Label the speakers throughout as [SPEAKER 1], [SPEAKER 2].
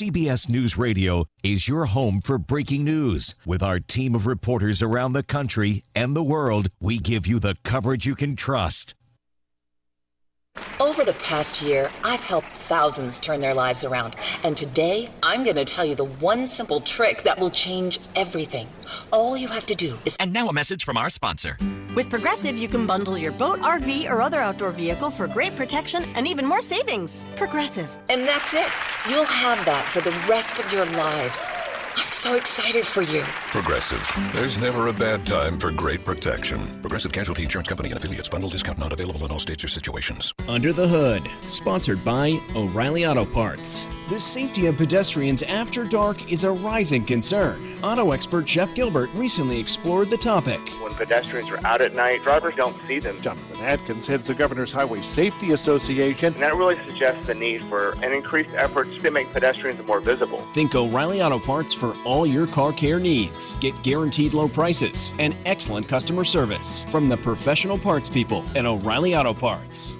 [SPEAKER 1] CBS News Radio is your home for breaking news. With our team of reporters around the country and the world, we give you the coverage you can trust.
[SPEAKER 2] Over the past year, I've helped thousands turn their lives around. And today, I'm going to tell you the one simple trick that will change everything. All you have to do is.
[SPEAKER 3] And now a message from our sponsor.
[SPEAKER 4] With Progressive, you can bundle your boat, RV, or other outdoor vehicle for great protection and even more savings. Progressive.
[SPEAKER 2] And that's it. You'll have that for the rest of your lives. I'm so excited for you.
[SPEAKER 5] Progressive. There's never a bad time for great protection. Progressive Casualty Insurance Company and affiliates. Bundle discount not available in all states or situations.
[SPEAKER 6] Under the Hood, sponsored by O'Reilly Auto Parts. The safety of pedestrians after dark is a rising concern. Auto expert Jeff Gilbert recently explored the topic.
[SPEAKER 7] When pedestrians are out at night, drivers don't see them.
[SPEAKER 8] Jonathan Adkins heads the Governor's Highway Safety Association.
[SPEAKER 7] And that really suggests the need for an increased effort to make pedestrians more visible.
[SPEAKER 6] Think O'Reilly Auto Parts for all your car care needs. Get guaranteed low prices and excellent customer service from the professional parts people at O'Reilly Auto Parts.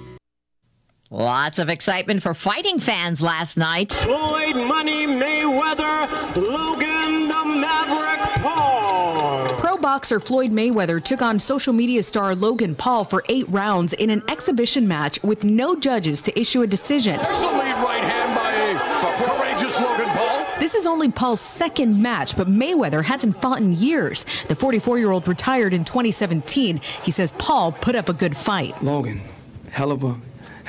[SPEAKER 9] Lots of excitement for fighting fans last night.
[SPEAKER 10] Floyd Money Mayweather, Logan the Maverick Paul.
[SPEAKER 11] Pro boxer Floyd Mayweather took on social media star Logan Paul for eight rounds in an exhibition match with no judges to issue a decision.
[SPEAKER 12] There's a lead right hand by a courageous Logan Paul.
[SPEAKER 11] This is only Paul's second match, but Mayweather hasn't fought in years. The 44 year old retired in 2017. He says Paul put up a good fight.
[SPEAKER 13] Logan, hell of a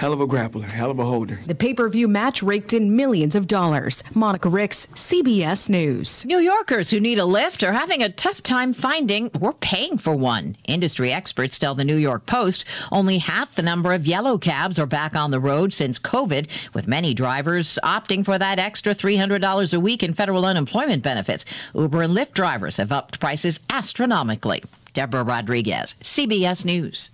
[SPEAKER 13] hell of a grappler, hell of a holder.
[SPEAKER 11] The pay per view match raked in millions of dollars. Monica Ricks, CBS News.
[SPEAKER 9] New Yorkers who need a lift are having a tough time finding or paying for one. Industry experts tell the New York Post only half the number of yellow cabs are back on the road since COVID, with many drivers opting for that extra $300 a week in federal unemployment benefits. Uber and Lyft drivers have upped prices astronomically. Deborah Rodriguez, CBS News.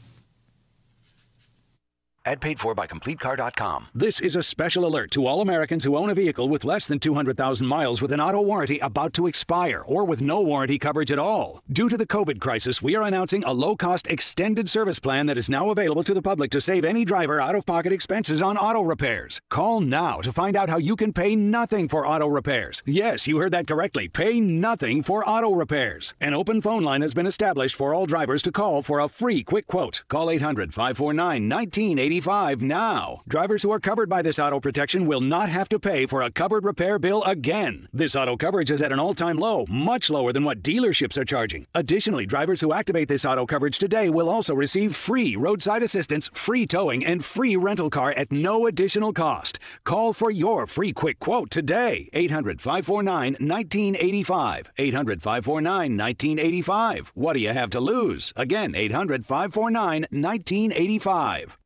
[SPEAKER 14] Ad paid for by CompleteCar.com.
[SPEAKER 15] This is a special alert to all Americans who own a vehicle with less than 200,000 miles with an auto warranty about to expire or with no warranty coverage at all. Due to the COVID crisis, we are announcing a low cost extended service plan that is now available to the public to save any driver out of pocket expenses on auto repairs. Call now to find out how you can pay nothing for auto repairs. Yes, you heard that correctly. Pay nothing for auto repairs. An open phone line has been established for all drivers to call for a free quick quote. Call 800 549 1980 now. Drivers who are covered by this auto protection will not have to pay for a covered repair bill again. This auto coverage is at an all time low, much lower than what dealerships are charging. Additionally, drivers who activate this auto coverage today will also receive free roadside assistance, free towing, and free rental car at no additional cost. Call for your free quick quote today. 800 549 1985. 800 549 1985. What do you have to lose? Again, 800 549 1985.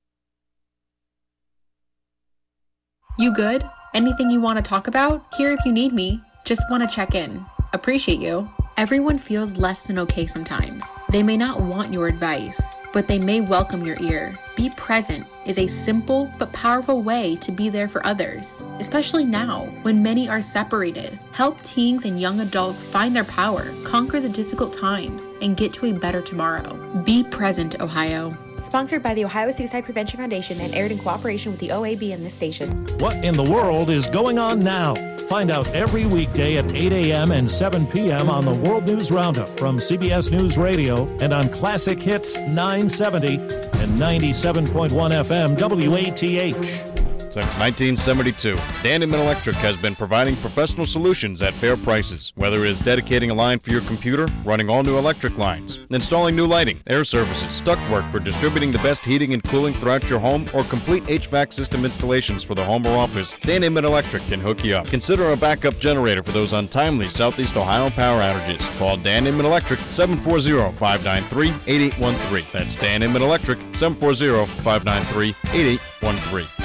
[SPEAKER 16] You good? Anything you want to talk about? Here if you need me. Just want to check in. Appreciate you. Everyone feels less than okay sometimes. They may not want your advice, but they may welcome your ear. Be present is a simple but powerful way to be there for others, especially now when many are separated. Help teens and young adults find their power, conquer the difficult times, and get to a better tomorrow. Be present, Ohio.
[SPEAKER 17] Sponsored by the Ohio Suicide Prevention Foundation and aired in cooperation with the OAB and this station.
[SPEAKER 18] What in the world is going on now? Find out every weekday at 8 a.m. and 7 p.m. on the World News Roundup from CBS News Radio and on Classic Hits 970 and 97.1 FM WATH.
[SPEAKER 19] Since 1972, Dan Electric has been providing professional solutions at fair prices. Whether it is dedicating a line for your computer, running all new electric lines, installing new lighting, air services, ductwork for distributing the best heating and cooling throughout your home, or complete HVAC system installations for the home or office, Dan Electric can hook you up. Consider a backup generator for those untimely Southeast Ohio power outages. Call Dan Electric 740-593-8813. That's Dan Electric 740-593-8813.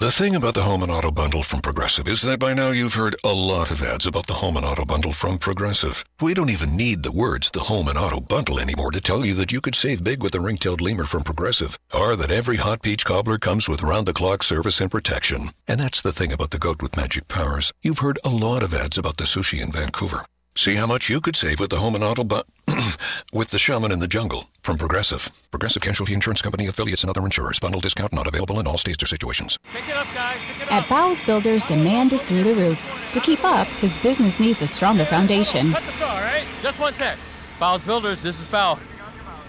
[SPEAKER 5] The thing about the Home and Auto Bundle from Progressive is that by now you've heard a lot of ads about the Home and Auto Bundle from Progressive. We don't even need the words the Home and Auto Bundle anymore to tell you that you could save big with the ring-tailed lemur from Progressive, or that every hot peach cobbler comes with round-the-clock service and protection. And that's the thing about the goat with magic powers. You've heard a lot of ads about the sushi in Vancouver. See how much you could save with the home and auto bu- with the Shaman in the Jungle from Progressive. Progressive Casualty Insurance Company affiliates and other insurers. Bundle discount not available in all states or situations.
[SPEAKER 3] At Bowles Builders, demand is through the roof. To keep up, his business needs a stronger foundation.
[SPEAKER 20] Cut the saw, all right? Just one sec. Bowles Builders, this is Bow.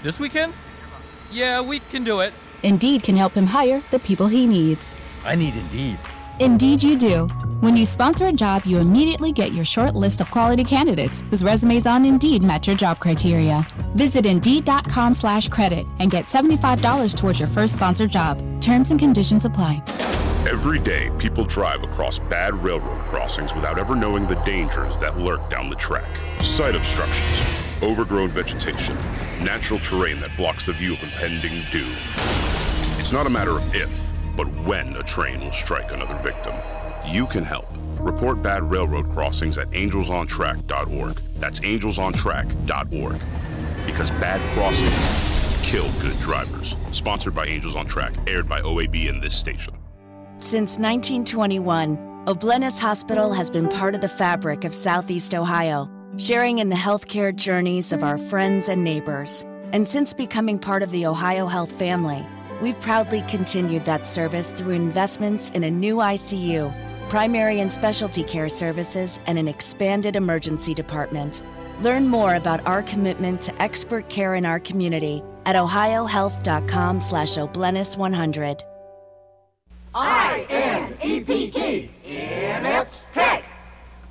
[SPEAKER 20] This weekend? Yeah, we can do it.
[SPEAKER 3] Indeed can help him hire the people he needs.
[SPEAKER 20] I need Indeed.
[SPEAKER 3] Indeed, you do. When you sponsor a job, you immediately get your short list of quality candidates whose resumes on Indeed match your job criteria. Visit Indeed.com slash credit and get $75 towards your first sponsored job. Terms and conditions apply.
[SPEAKER 21] Every day, people drive across bad railroad crossings without ever knowing the dangers that lurk down the track. Site obstructions, overgrown vegetation, natural terrain that blocks the view of impending doom. It's not a matter of if, but when a train will strike another victim. You can help. Report bad railroad crossings at angelsontrack.org. That's angelsontrack.org. Because bad crossings kill good drivers. Sponsored by Angels on Track, aired by OAB in this station.
[SPEAKER 22] Since 1921, O'Bleness Hospital has been part of the fabric of Southeast Ohio, sharing in the healthcare journeys of our friends and neighbors. And since becoming part of the Ohio Health family, we've proudly continued that service through investments in a new ICU, primary and specialty care services, and an expanded emergency department. Learn more about our commitment to expert care in our community at ohiohealth.com slash obleness 100
[SPEAKER 10] I-N-E-P-T, Inept Tech.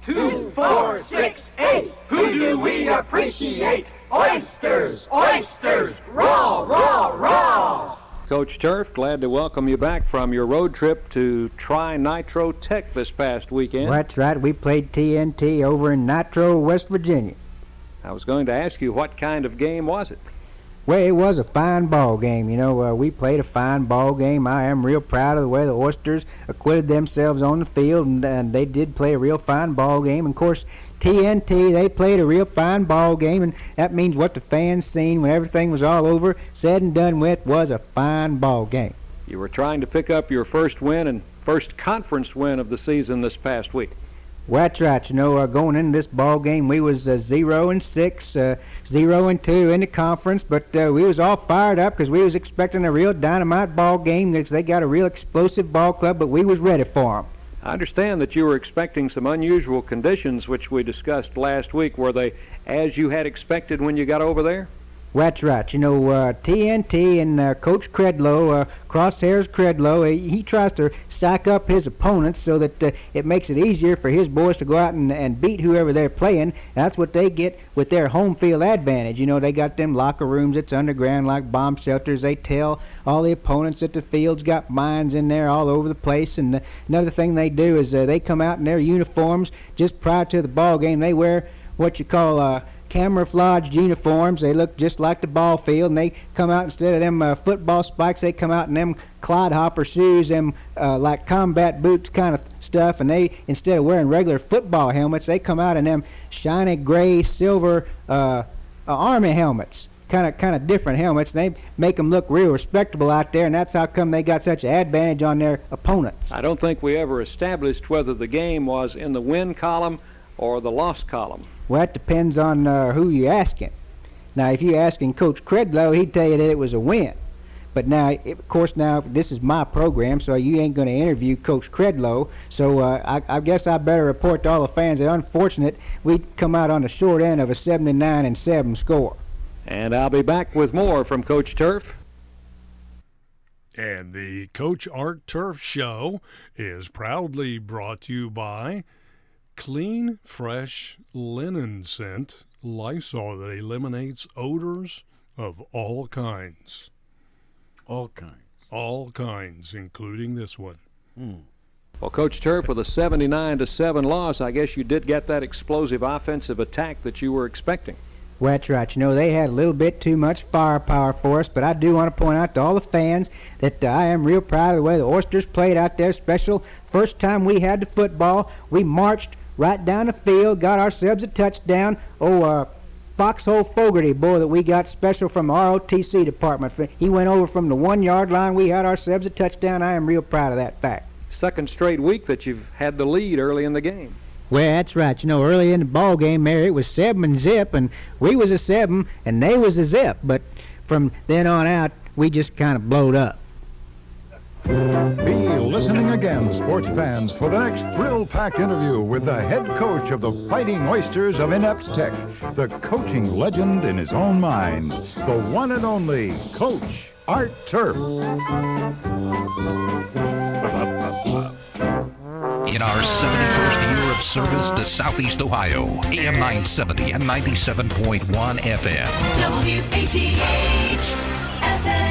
[SPEAKER 10] Two, four, six, eight. Who do we appreciate? Oysters, oysters, raw, raw, raw.
[SPEAKER 23] Coach Turf, glad to welcome you back from your road trip to Tri Nitro Tech this past weekend.
[SPEAKER 24] That's right. We played TNT over in Nitro, West Virginia.
[SPEAKER 23] I was going to ask you what kind of game was it?
[SPEAKER 24] Well, it was a fine ball game. You know, uh, we played a fine ball game. I am real proud of the way the Oysters acquitted themselves on the field, and, and they did play a real fine ball game. And of course, TNT they played a real fine ball game, and that means what the fans seen when everything was all over, said and done with, was a fine ball game.
[SPEAKER 23] You were trying to pick up your first win and first conference win of the season this past week.
[SPEAKER 24] Well, that's right. You know, uh, going into this ball game, we was uh, zero and six, uh, zero and two in the conference, but uh, we was all fired up because we was expecting a real dynamite ball game because they got a real explosive ball club, but we was ready for them.
[SPEAKER 23] I understand that you were expecting some unusual conditions, which we discussed last week. Were they as you had expected when you got over there?
[SPEAKER 24] That's right. You know, uh, TNT and uh, Coach Credlow, uh, Crosshairs Credlow, he, he tries to stack up his opponents so that uh, it makes it easier for his boys to go out and, and beat whoever they're playing. That's what they get with their home field advantage. You know, they got them locker rooms that's underground like bomb shelters. They tell all the opponents that the field's got mines in there all over the place. And uh, another thing they do is uh, they come out in their uniforms just prior to the ball game. They wear what you call uh, camouflaged uniforms. They look just like the ball field, and they come out instead of them uh, football spikes. They come out in them clodhopper shoes, them uh, like combat boots kind of stuff. And they instead of wearing regular football helmets, they come out in them shiny gray, silver uh, uh, army helmets. Kind of, kind of different helmets. They make them look real respectable out there, and that's how come they got such an advantage on their opponents.
[SPEAKER 23] I don't think we ever established whether the game was in the win column or the loss column.
[SPEAKER 24] Well, that depends on uh, who you're asking. Now, if you're asking Coach Credlow, he'd tell you that it was a win. But now, it, of course, now this is my program, so you ain't going to interview Coach Credlow. So uh, I, I, guess I better report to all the fans that unfortunate we come out on the short end of a 79 and 7 score.
[SPEAKER 23] And I'll be back with more from Coach Turf.
[SPEAKER 25] And the Coach Art Turf Show is proudly brought to you by clean, fresh linen scent Lysol that eliminates odors of all kinds.
[SPEAKER 26] All kinds.
[SPEAKER 25] All kinds, including this one.
[SPEAKER 26] Hmm.
[SPEAKER 23] Well, Coach Turf, with a 79 to 7 loss, I guess you did get that explosive offensive attack that you were expecting.
[SPEAKER 24] Well, that's right. You know, they had a little bit too much firepower for us, but I do want to point out to all the fans that uh, I am real proud of the way the Oysters played out there. Special first time we had the football, we marched right down the field, got ourselves a touchdown. Oh, uh, Foxhole Fogarty, boy, that we got special from the ROTC department. He went over from the one yard line. We had ourselves a touchdown. I am real proud of that fact.
[SPEAKER 23] Second straight week that you've had the lead early in the game.
[SPEAKER 24] Well, that's right. You know, early in the ball game, Mary, it was seven and zip, and we was a seven, and they was a zip. But from then on out, we just kind of blowed up.
[SPEAKER 27] Be listening again, sports fans, for the next thrill-packed interview with the head coach of the Fighting Oysters of Inept Tech, the coaching legend in his own mind, the one and only Coach Art Turf.
[SPEAKER 28] In our 71st year of service to Southeast Ohio, AM 970 and 97.1 FM.
[SPEAKER 10] WATH Athens.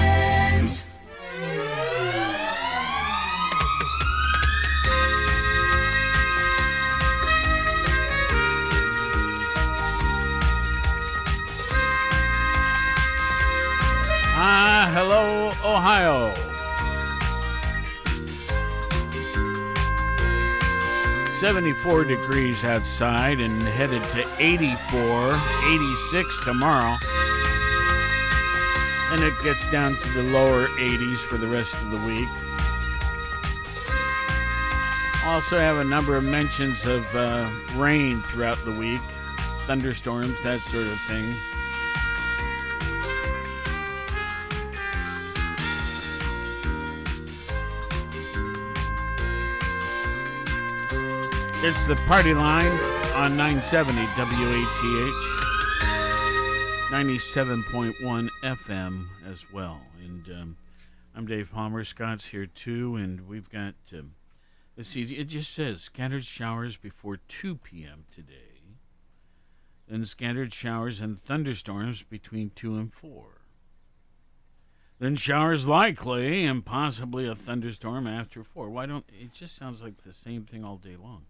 [SPEAKER 29] Hello, Ohio. Seventy-four degrees outside and headed to 84, 86 tomorrow. And it gets down to the lower 80s for the rest of the week. Also have a number of mentions of uh, rain throughout the week, thunderstorms, that sort of thing. It's the party line on 970 WATH, 97.1 FM as well. And um, I'm Dave Palmer. Scott's here too. And we've got, um, let's see, it just says scattered showers before 2 p.m. today. Then scattered showers and thunderstorms between 2 and 4. Then showers likely and possibly a thunderstorm after 4. Why don't, it just sounds like the same thing all day long.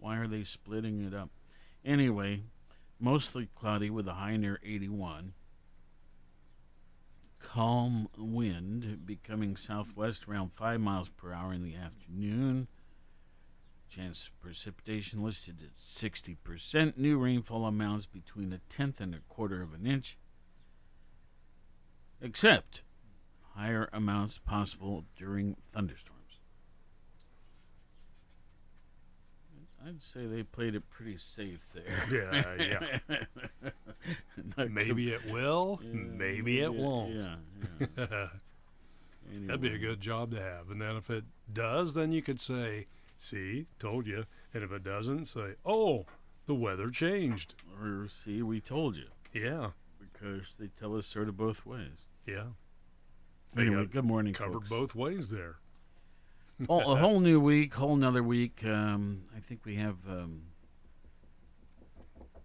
[SPEAKER 29] Why are they splitting it up? Anyway, mostly cloudy with a high near 81. Calm wind becoming southwest around 5 miles per hour in the afternoon. Chance of precipitation listed at 60%. New rainfall amounts between a tenth and a quarter of an inch. Except higher amounts possible during thunderstorms. I'd say they played it pretty safe there.
[SPEAKER 25] Yeah, yeah. Maybe it will,
[SPEAKER 29] Yeah,
[SPEAKER 25] maybe it won't.
[SPEAKER 29] yeah, yeah.
[SPEAKER 25] That'd be a good job to have. And then if it does, then you could say, see, told you. And if it doesn't, say, oh, the weather changed.
[SPEAKER 29] Or see, we told you.
[SPEAKER 25] Yeah.
[SPEAKER 29] Because they tell us sort of both ways.
[SPEAKER 25] Yeah. They
[SPEAKER 29] Anyway, good morning,
[SPEAKER 25] Covered
[SPEAKER 29] folks.
[SPEAKER 25] both ways there.
[SPEAKER 29] Well, a whole new week, whole nother week. Um, I think we have um,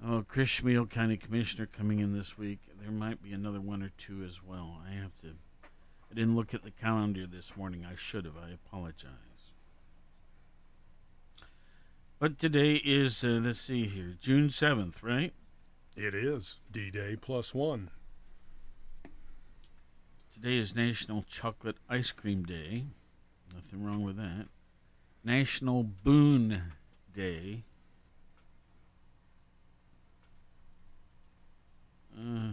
[SPEAKER 29] oh Chris Chmiel, County Commissioner, coming in this week. There might be another one or two as well. I have to. I didn't look at the calendar this morning. I should have. I apologize. But today is uh, let's see here, June seventh, right?
[SPEAKER 25] It is D Day plus one.
[SPEAKER 29] Today is National Chocolate Ice Cream Day. Nothing wrong with that. National Boone Day. Uh,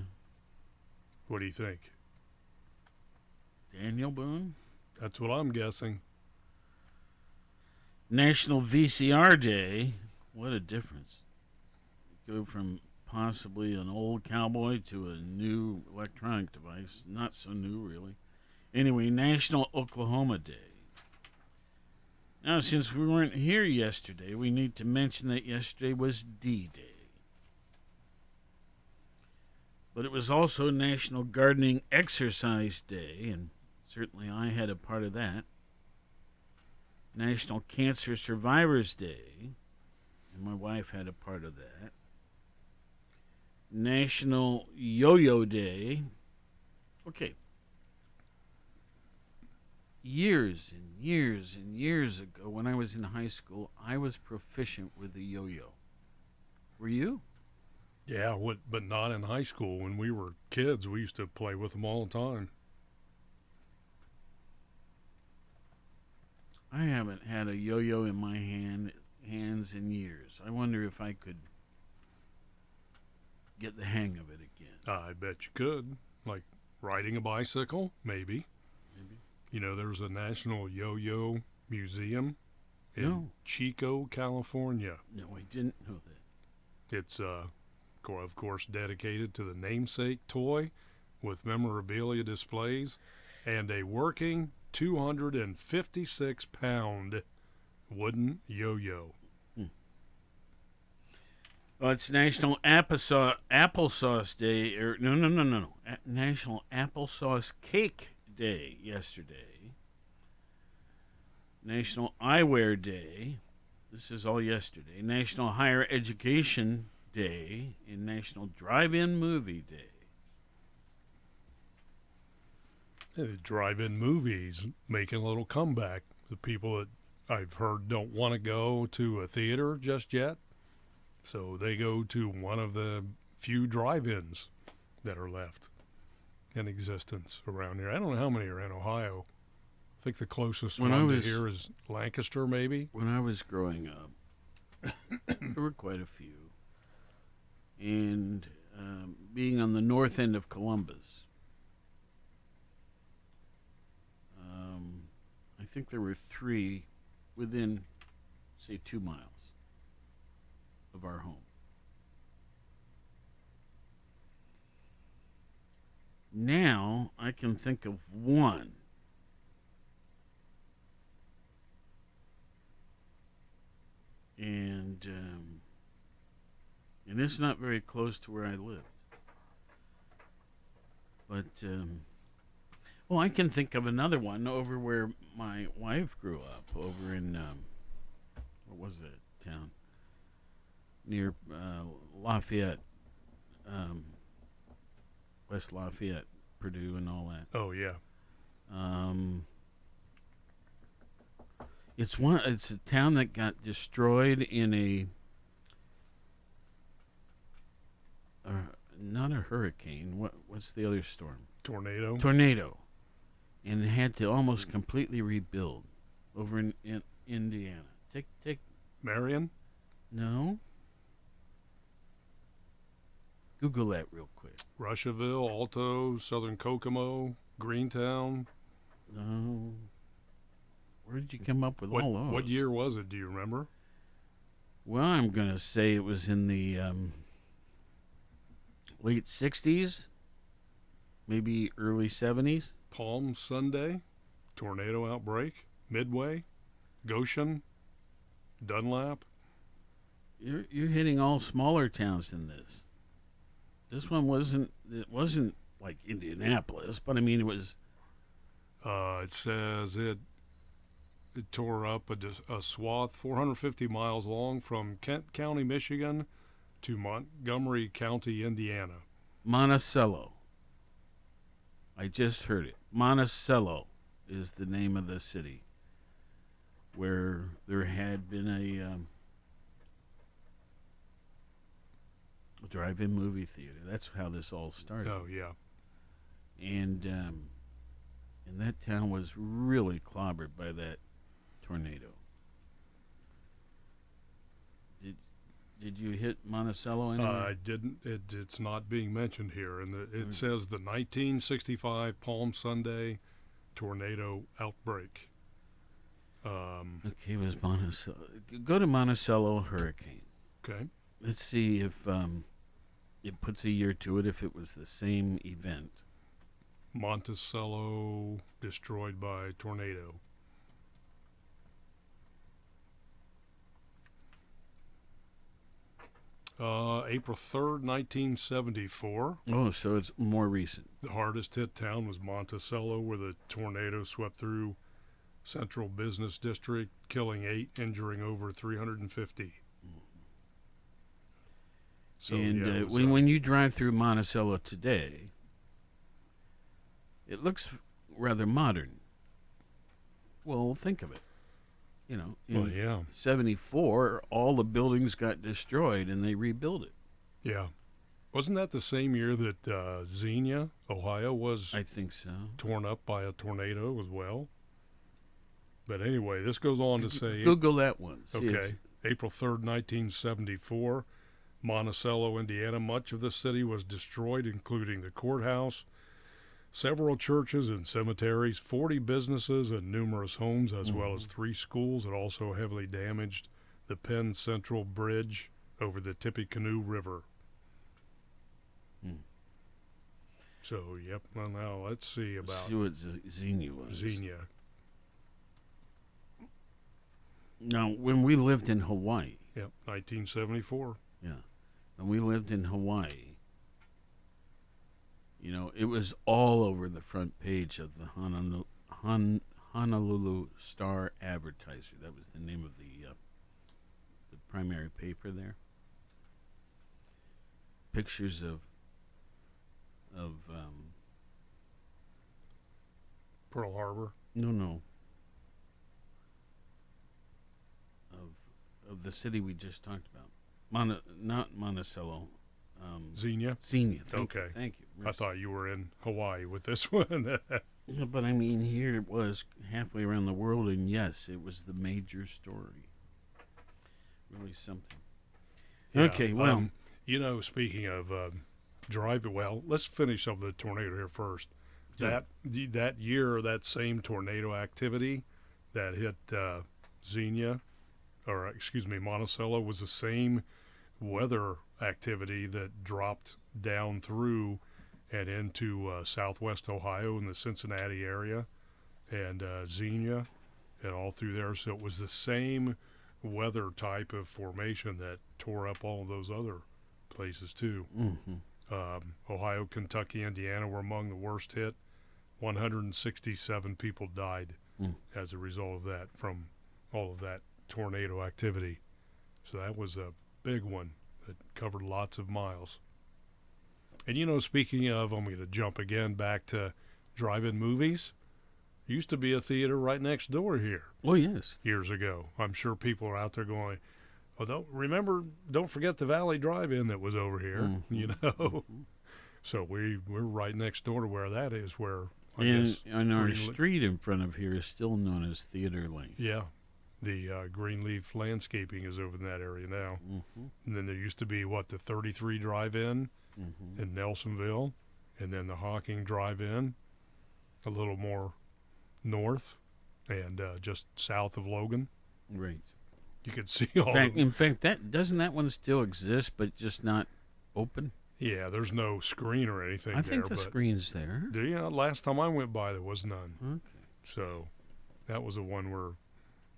[SPEAKER 25] What do you think?
[SPEAKER 29] Daniel Boone.
[SPEAKER 25] That's what I'm guessing.
[SPEAKER 29] National VCR Day. What a difference. Go from possibly an old cowboy to a new electronic device. Not so new, really. Anyway, National Oklahoma Day. Now, since we weren't here yesterday, we need to mention that yesterday was D Day. But it was also National Gardening Exercise Day, and certainly I had a part of that. National Cancer Survivors Day, and my wife had a part of that. National Yo Yo Day. Okay. Years and years and years ago, when I was in high school, I was proficient with the yo yo. Were you?
[SPEAKER 25] Yeah, what, but not in high school. When we were kids, we used to play with them all the time.
[SPEAKER 29] I haven't had a yo yo in my hand hands in years. I wonder if I could get the hang of it again.
[SPEAKER 25] I bet you could. Like riding a bicycle, maybe. You know, there's a National Yo Yo Museum in
[SPEAKER 29] No.
[SPEAKER 25] Chico, California.
[SPEAKER 29] No, I didn't know that.
[SPEAKER 25] It's, uh, of course, dedicated to the namesake toy with memorabilia displays and a working 256 pound wooden yo yo.
[SPEAKER 29] Well, it's National Applesauce, Applesauce Day, or no, no, no, no, no, A- National Applesauce Cake Day yesterday. National Eyewear Day. This is all yesterday. National Higher Education Day and National Drive-In Movie Day.
[SPEAKER 25] The drive-in movies making a little comeback. The people that I've heard don't want to go to a theater just yet, so they go to one of the few drive-ins that are left in existence around here. I don't know how many are in Ohio. I think the closest
[SPEAKER 29] When I
[SPEAKER 25] one
[SPEAKER 29] was-
[SPEAKER 25] to here is Lancaster, maybe.
[SPEAKER 29] When I was growing up, there were quite a few. And um, being on the north end of Columbus, um, I think there were three within, say, two miles of our home. Now I can think of one. And um, and it's not very close to where I lived. But um, well, I can think of another one over where my wife grew up, over in um, what was that town near uh, Lafayette, um, West Lafayette, Purdue, and all that.
[SPEAKER 25] Oh yeah.
[SPEAKER 29] Um, it's one. It's a town that got destroyed in a, uh, not a hurricane. What what's the other storm?
[SPEAKER 25] Tornado.
[SPEAKER 29] Tornado, and it had to almost completely rebuild over in, in Indiana. Take take.
[SPEAKER 25] Marion.
[SPEAKER 29] No. Google that real quick.
[SPEAKER 25] Russiaville, Alto, Southern Kokomo, Greentown.
[SPEAKER 29] No. Where did you come up with
[SPEAKER 25] What,
[SPEAKER 29] all those?
[SPEAKER 25] what year was it? Do you remember?
[SPEAKER 29] Well, I'm gonna say it was in the um, late '60s, maybe early '70s.
[SPEAKER 25] Palm Sunday, tornado outbreak, Midway, Goshen, Dunlap.
[SPEAKER 29] You're you're hitting all smaller towns than this. This one wasn't. It wasn't like Indianapolis, but I mean it was.
[SPEAKER 25] Uh, it says it it tore up a, a swath 450 miles long from Kent County, Michigan, to Montgomery County, Indiana.
[SPEAKER 29] Monticello. I just heard it. Monticello is the name of the city where there had been a, um, drive-in movie theater. That's how this all started.
[SPEAKER 25] Oh yeah.
[SPEAKER 29] And um, and that town was really clobbered by that tornado. Did did you hit Monticello
[SPEAKER 25] Uh. I didn't. It, it's not being mentioned here, and it says the 1965 Palm Sunday tornado outbreak. Um,
[SPEAKER 29] Okay, was Monticello. Go to Monticello Hurricane.
[SPEAKER 25] Okay.
[SPEAKER 29] Let's see if um, it puts a year to it. If it was the same event.
[SPEAKER 25] Monticello destroyed by tornado. Uh, April 3rd, 1974.
[SPEAKER 29] Oh, so it's more recent.
[SPEAKER 25] The hardest hit town was Monticello, where the tornado swept through Central Business District, killing eight, injuring over 350. So,
[SPEAKER 29] and
[SPEAKER 25] yeah,
[SPEAKER 29] uh, when when you drive through Monticello today, it looks rather modern. Well, think of it. You know, in
[SPEAKER 25] Well, yeah.
[SPEAKER 29] '74, all the buildings got destroyed and they rebuilt it.
[SPEAKER 25] Yeah. Wasn't that the same year that uh, Xenia, Ohio, was
[SPEAKER 29] I think so.
[SPEAKER 25] torn up by a tornado as well? But anyway, this goes on to say
[SPEAKER 29] Google that one.
[SPEAKER 25] Okay. April 3rd, 1974, Monticello, Indiana. Much of the city was destroyed, including the courthouse, several churches and cemeteries, 40 businesses, and numerous homes, as well as three schools. It also heavily damaged the Penn Central Bridge over the Tippecanoe River.
[SPEAKER 29] Hmm.
[SPEAKER 25] So, yep. Well, now let's see about
[SPEAKER 29] See what Z- Xenia was.
[SPEAKER 25] Xenia.
[SPEAKER 29] Now, when we lived in Hawaii,
[SPEAKER 25] Yep, 1974.
[SPEAKER 29] yeah, when we lived in Hawaii, you know, it was all over the front page of the Honolulu, Hon, Honolulu Star Advertiser. That was the name of the uh, the primary paper there. Pictures of of um,
[SPEAKER 25] Pearl Harbor.
[SPEAKER 29] no no of of the city we just talked about. Mon- not Monticello. Um,
[SPEAKER 25] Xenia?
[SPEAKER 29] Xenia. Thank
[SPEAKER 25] okay.
[SPEAKER 29] You, thank you.
[SPEAKER 25] I thought you were in Hawaii with this one.
[SPEAKER 29] Yeah, but I mean, here it was halfway around the world, and yes, it was the major story. Really something.
[SPEAKER 25] Yeah,
[SPEAKER 29] okay, well,
[SPEAKER 25] um, you know, speaking of um, drive, well, let's finish up the tornado here first. That that year, that same tornado activity that hit uh, Xenia, or excuse me, Monticello, was the same weather activity that dropped down through and into uh, southwest Ohio in the Cincinnati area, and uh, Xenia, and all through there. So it was the same weather type of formation that tore up all of those other places too.
[SPEAKER 29] Mhm.
[SPEAKER 25] Um, Ohio, Kentucky, Indiana were among the worst hit. 167 people died
[SPEAKER 29] Mm.
[SPEAKER 25] as a result of that from all of that tornado activity. So that was a big one that covered lots of miles. And you know, speaking of, I'm going to jump again back to drive-in movies. Used to be a theater right next door here.
[SPEAKER 29] Oh yes,
[SPEAKER 25] years ago. I'm sure people are out there going, "Oh, don't remember, don't forget the Valley Drive-In that was over here."
[SPEAKER 29] Mhm.
[SPEAKER 25] You know, so we we're right next door to where that is. Where I
[SPEAKER 29] and,
[SPEAKER 25] guess
[SPEAKER 29] and our street in front of here is still known as Theater Lane.
[SPEAKER 25] yeah, the uh, Greenleaf Landscaping is over in that area now.
[SPEAKER 29] Mhm.
[SPEAKER 25] And then there used to be what the 33 Drive-In
[SPEAKER 29] Mhm.
[SPEAKER 25] in Nelsonville, and then the Hocking Drive-In, a little more north, and uh, just south of Logan.
[SPEAKER 29] Right.
[SPEAKER 25] You could see
[SPEAKER 29] In
[SPEAKER 25] all.
[SPEAKER 29] fact, in fact, that doesn't that one still exist, but just not open.
[SPEAKER 25] Yeah, there's no screen or anything
[SPEAKER 29] I
[SPEAKER 25] there.
[SPEAKER 29] think the
[SPEAKER 25] but
[SPEAKER 29] screen's there.
[SPEAKER 25] Do you know, last time I went by, there was none.
[SPEAKER 29] Okay.
[SPEAKER 25] So that was the one where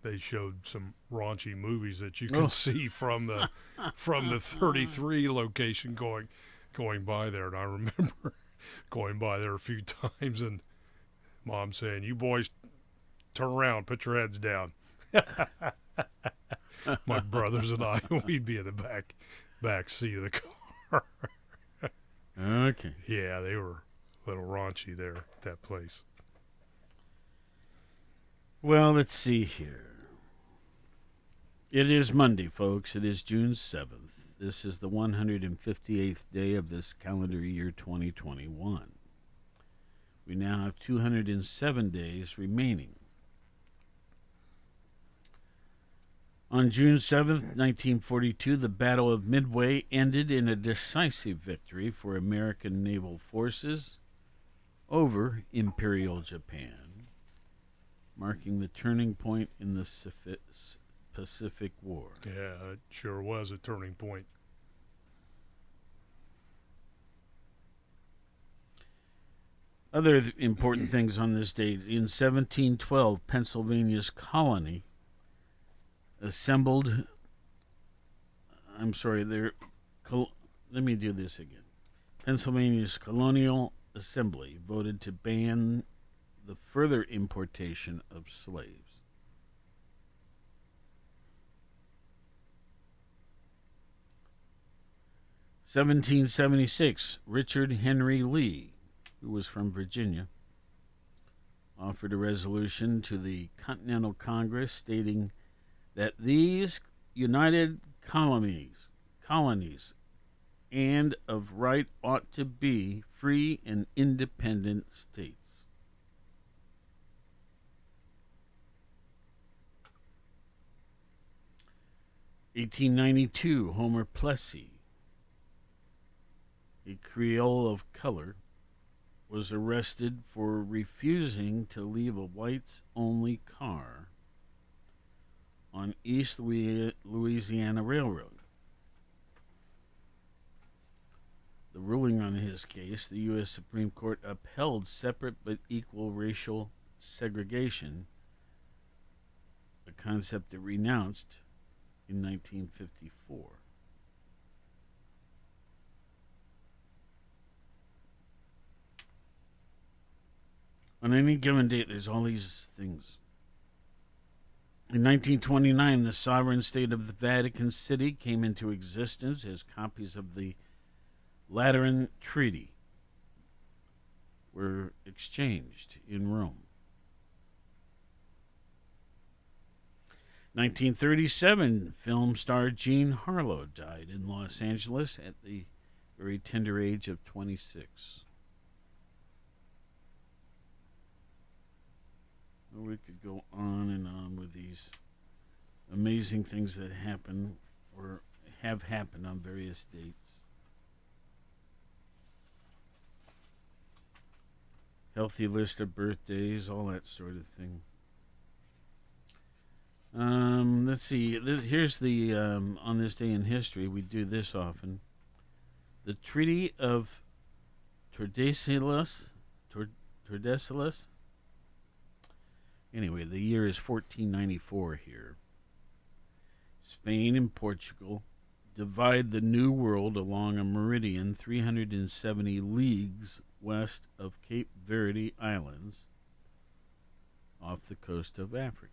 [SPEAKER 25] they showed some raunchy movies that you could
[SPEAKER 29] Oh.
[SPEAKER 25] see from the from the 33 location going going by there. And I remember going by there a few times and mom saying, "You boys turn around, put your heads down." My brothers and I, we'd be in the back back seat of the car.
[SPEAKER 29] Okay.
[SPEAKER 25] Yeah, they were a little raunchy there at that place.
[SPEAKER 29] Well, let's see here. It is Monday, folks. It is June 7th. This is the 158th day of this calendar year 2021. We now have 207 days remaining. On June 7th, 1942, the Battle of Midway ended in a decisive victory for American naval forces over Imperial Japan, marking the turning point in the Pacific- War.
[SPEAKER 25] Yeah, it sure was a turning point.
[SPEAKER 29] Other th- important things on this date in 1712, Pennsylvania's colony assembled. I'm sorry, there. Col- let me do this again. Pennsylvania's colonial assembly voted to ban the further importation of slaves. Seventeen seventy six, Richard Henry Lee, who was from Virginia, offered a resolution to the Continental Congress stating that these united colonies colonies and of right ought to be free and independent states. Eighteen ninety two, Homer Plessy, a Creole of color, was arrested for refusing to leave a whites only car on East Louisiana Railroad. The ruling on his case, the U.S. Supreme Court upheld separate but equal racial segregation, a concept it renounced in 1954. On any given date, there's all these things. In 1929, the sovereign state of the Vatican City came into existence as copies of the Lateran Treaty were exchanged in Rome. 1937, film star Jean Harlow died in Los Angeles at the very tender age of 26. We could go on and on with these amazing things that happen or have happened on various dates. Healthy list of birthdays, all that sort of thing. Um, let's see. This, here's the um, on this day in history. We do this often. The Treaty of Tordesillas. Tordesillas. Anyway, the year is 1494 here. Spain and Portugal divide the New World along a meridian 370 leagues west of Cape Verde Islands off the coast of Africa.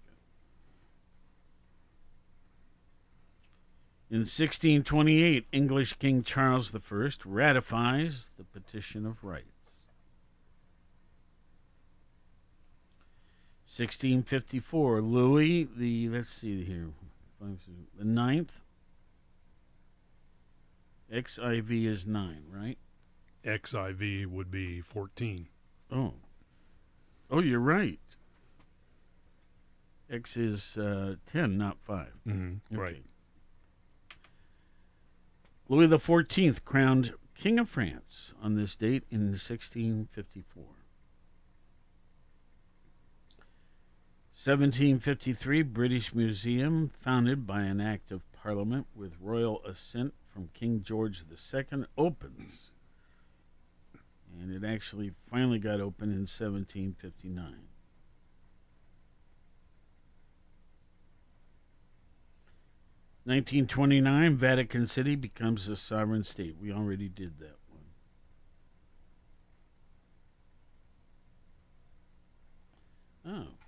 [SPEAKER 29] In 1628, English King Charles I ratifies the Petition of Rights. 1654, Louis the let's see here, the ninth. XIV is nine, right?
[SPEAKER 25] XIV would be fourteen.
[SPEAKER 29] Oh, oh, you're right. X is uh, ten, not 5
[SPEAKER 25] Mm-hmm.
[SPEAKER 29] Okay.
[SPEAKER 25] Right.
[SPEAKER 29] Louis XIV crowned King of France on this date in 1654. 1753 British Museum, founded by an act of Parliament with royal assent from King George II, opens. And it actually finally got open in 1759. Nineteen twenty nine, Vatican City becomes a sovereign state. We already did that one. Oh.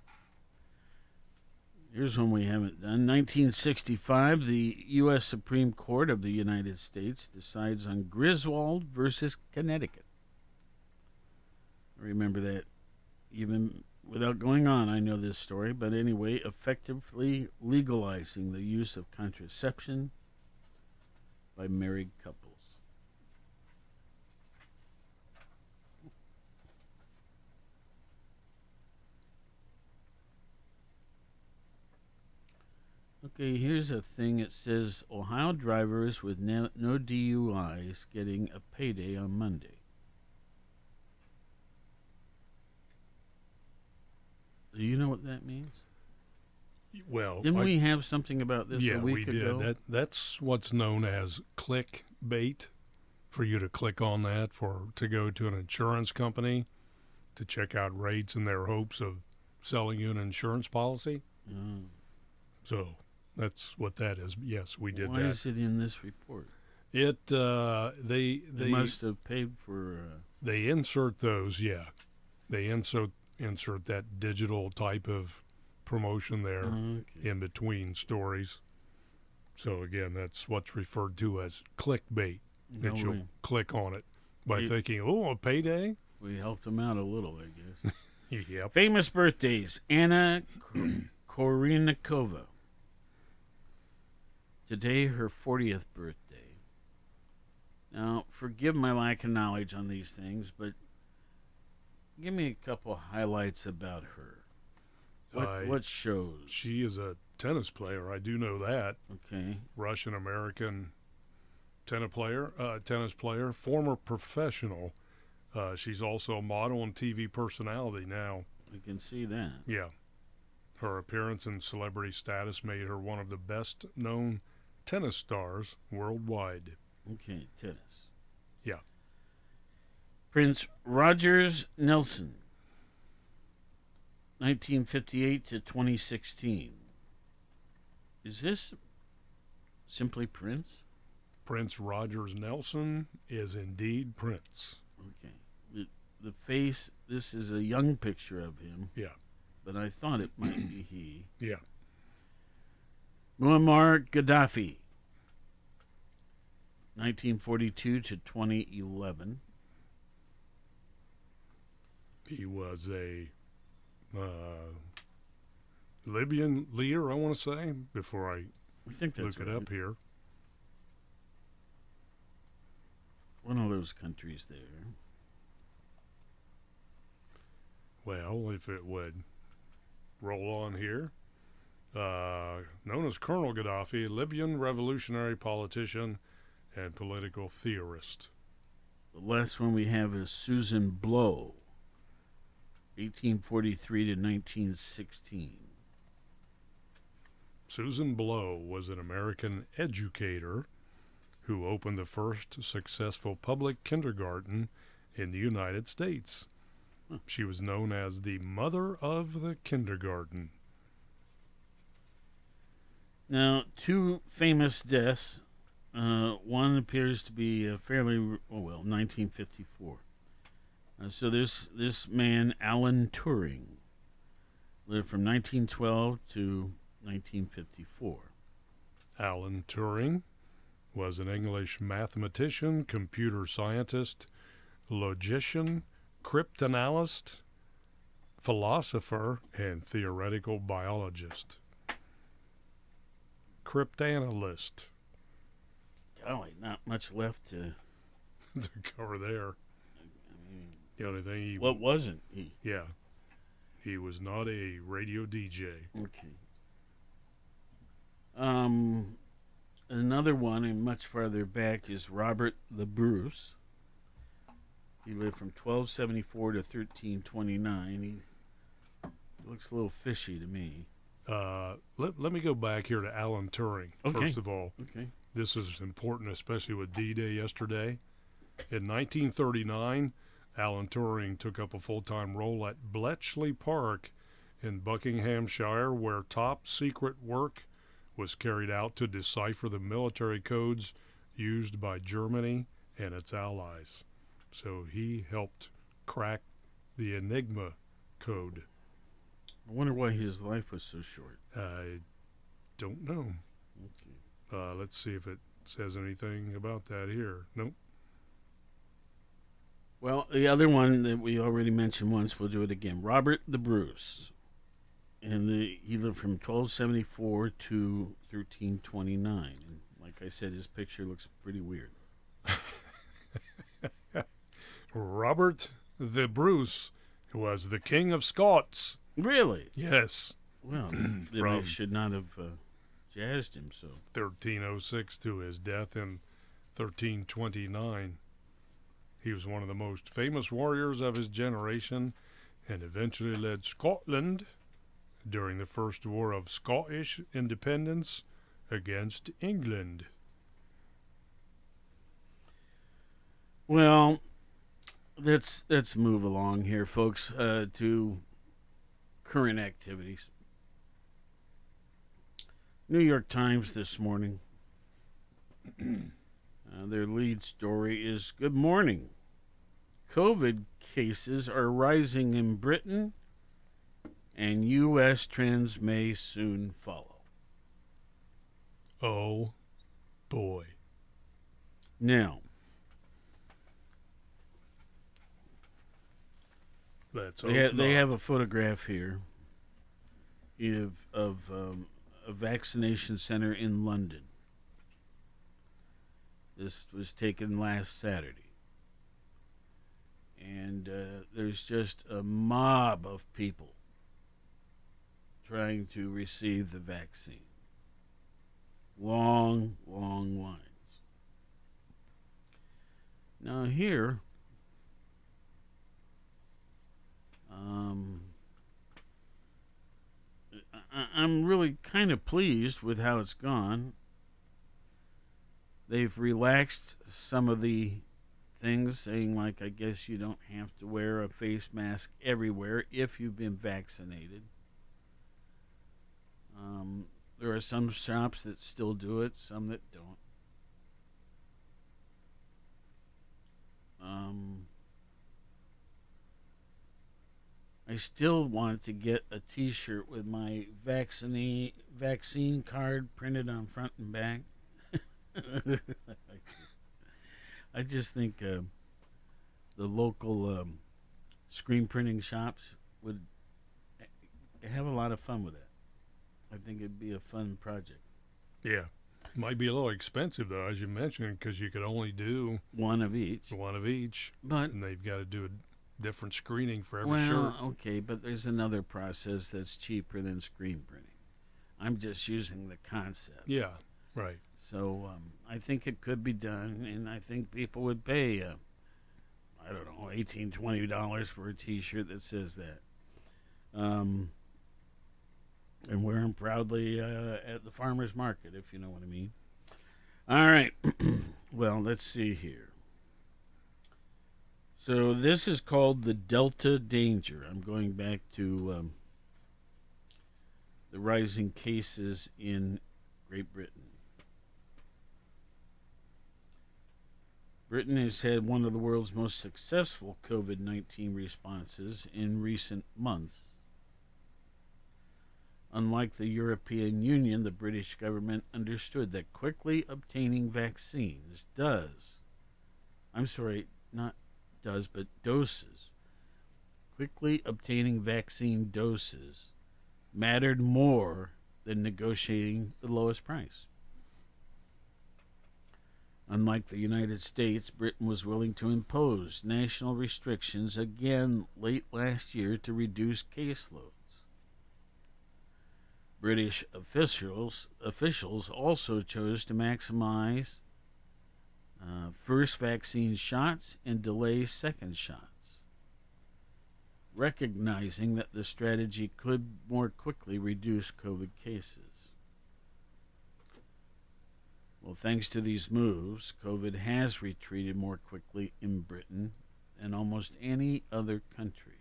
[SPEAKER 29] Here's one we haven't done. 1965, the U.S. Supreme Court of the United States decides on Griswold versus Connecticut. I remember that even without going on, I know this story, but anyway, effectively legalizing the use of contraception by married couples. Okay, here's a thing. It says Ohio drivers with no, no DUIs getting a payday on Monday. Do you know what that means?
[SPEAKER 25] Well,
[SPEAKER 29] Didn't
[SPEAKER 25] I-
[SPEAKER 29] we have something about this
[SPEAKER 25] yeah,
[SPEAKER 29] a week
[SPEAKER 25] we
[SPEAKER 29] ago?
[SPEAKER 25] did. That that's what's known as clickbait. For you to click on that for to go to an insurance company to check out rates in their hopes of selling you an insurance policy.
[SPEAKER 29] Mm.
[SPEAKER 25] So that's what that is. Yes, we did
[SPEAKER 29] Why
[SPEAKER 25] that.
[SPEAKER 29] is it in this report?
[SPEAKER 25] It uh, they
[SPEAKER 29] They
[SPEAKER 25] they
[SPEAKER 29] must have paid for. Uh,
[SPEAKER 25] they insert those. Yeah, they insert insert that digital type of promotion there
[SPEAKER 29] Okay.
[SPEAKER 25] in between stories. So again, that's what's referred to as clickbait.
[SPEAKER 29] No
[SPEAKER 25] that you'll
[SPEAKER 29] way.
[SPEAKER 25] click on it by
[SPEAKER 29] You-
[SPEAKER 25] thinking, "Oh, a payday."
[SPEAKER 29] we helped them out a little, I guess.
[SPEAKER 25] yep.
[SPEAKER 29] Famous birthdays: Anna Kournikova. Today, her 40th birthday. Now, forgive my lack of knowledge on these things, but give me a couple highlights about her. What,
[SPEAKER 25] Uh,
[SPEAKER 29] what shows?
[SPEAKER 25] She is a tennis player. I do know that.
[SPEAKER 29] Okay.
[SPEAKER 25] Russian American tennis player, uh, tennis player, former professional Uh, she's also a model and TV personality now.
[SPEAKER 29] I can see that.
[SPEAKER 25] Yeah. Her appearance and celebrity status made her one of the best known tennis stars worldwide.
[SPEAKER 29] Okay, tennis.
[SPEAKER 25] Yeah.
[SPEAKER 29] Prince Rogers Nelson, 1958 to 2016. Is this simply Prince?
[SPEAKER 25] Prince Rogers Nelson is indeed Prince.
[SPEAKER 29] Okay. The, the face, this is a young picture of him.
[SPEAKER 25] Yeah.
[SPEAKER 29] But I thought it might be he.
[SPEAKER 25] Yeah.
[SPEAKER 29] Muammar Gaddafi, 1942 to 2011.
[SPEAKER 25] He was a uh, Libyan leader, I want to say, before I,
[SPEAKER 29] I think
[SPEAKER 25] look it up here.
[SPEAKER 29] One of those countries there.
[SPEAKER 25] Well, if it would roll on here. Uh, known as Colonel Gaddafi, Libyan revolutionary politician and political theorist.
[SPEAKER 29] The last one we have is Susan Blow, 1843 to 1916.
[SPEAKER 25] Susan Blow was an American educator who opened the first successful public kindergarten in the United States. She was known as the mother of the kindergarten.
[SPEAKER 29] Now, two famous deaths. Uh, one appears to be a fairly oh well, 1954. Uh, so this this man, Alan Turing, lived from 1912 to 1954.
[SPEAKER 25] Alan Turing was an English mathematician, computer scientist, logician, cryptanalyst, philosopher, and theoretical biologist. Cryptanalyst
[SPEAKER 29] Golly, not much left to.
[SPEAKER 25] to cover there. The only thing he
[SPEAKER 29] What wasn't he?
[SPEAKER 25] Yeah. He was not a radio DJ.
[SPEAKER 29] Okay. Um, another one, and much farther back, is Robert the Bruce. He lived from 1274 to 1329. He looks a little fishy to me.
[SPEAKER 25] Uh, let, let me go back here to Alan Turing,
[SPEAKER 29] Okay.
[SPEAKER 25] first of all.
[SPEAKER 29] Okay.
[SPEAKER 25] This is important, especially with D Day yesterday. In 1939, Alan Turing took up a full time role at Bletchley Park in Buckinghamshire, where top secret work was carried out to decipher the military codes used by Germany and its allies. So he helped crack the Enigma code.
[SPEAKER 29] I wonder why his life was so short.
[SPEAKER 25] I don't know.
[SPEAKER 29] Okay.
[SPEAKER 25] Uh, let's see if it says anything about that here. Nope.
[SPEAKER 29] Well, the other one that we already mentioned once, we'll do it again. Robert the Bruce. And the, he lived from 1274 to 1329. And like I said, his picture looks pretty weird.
[SPEAKER 25] Robert the Bruce was the King of Scots.
[SPEAKER 29] Really?
[SPEAKER 25] Yes.
[SPEAKER 29] Well, they should not have uh, jazzed him so.
[SPEAKER 25] 1306 to his death in 1329. He was one of the most famous warriors of his generation and eventually led Scotland during the First War of Scottish Independence against England.
[SPEAKER 29] Well, let's let's move along here, folks, uh, to current activities. New York Times this morning. uh, their lead story is Good morning. COVID cases are rising in Britain, and U.S. trends may soon follow.
[SPEAKER 25] Oh, boy.
[SPEAKER 29] Now,
[SPEAKER 25] Let's
[SPEAKER 29] they, ha- they have a photograph here of, of um, a vaccination center in London. This was taken last Saturday. And uh, there's just a mob of people trying to receive the vaccine. Long, long lines. Now, here, Um, I- I'm really kind of pleased with how it's gone. They've relaxed some of the things, saying, like, I guess you don't have to wear a face mask everywhere if you've been vaccinated. Um, there are some shops that still do it, some that don't. Um, I still want to get a T-shirt with my vaccine vaccine card printed on front and back. I just think uh, the local um, screen printing shops would have a lot of fun with that. I think it'd be a fun project.
[SPEAKER 25] Yeah. Might be a little expensive though, as you mentioned, because you could only do
[SPEAKER 29] one of each.
[SPEAKER 25] One of each.
[SPEAKER 29] But
[SPEAKER 25] and they've got to do a different screening for every
[SPEAKER 29] well,
[SPEAKER 25] shirt.
[SPEAKER 29] okay, but there's another process that's cheaper than screen printing. I'm just using the concept.
[SPEAKER 25] Yeah, right.
[SPEAKER 29] So um, I think it could be done, and I think people would pay, uh, I don't know, eighteen, twenty dollars for a T-shirt that says that. Um, and wear them proudly uh, at the farmers market, if you know what I mean. All right. well, let's see here. So this is called the Delta Danger. I'm going back to um, the rising cases in Great Britain. Britain has had one of the world's most successful COVID 19 responses in recent months. Unlike the European Union, the British government understood that quickly obtaining vaccines does, I'm sorry, not does, but doses, quickly obtaining vaccine doses mattered more than negotiating the lowest price. Unlike the United States, Britain was willing to impose national restrictions again late last year to reduce caseloads. British officials officials also chose to maximize uh, first vaccine shots and delay second shots, recognizing that the strategy could more quickly reduce COVID cases. Well, thanks to these moves, COVID has retreated more quickly in Britain than almost any other country.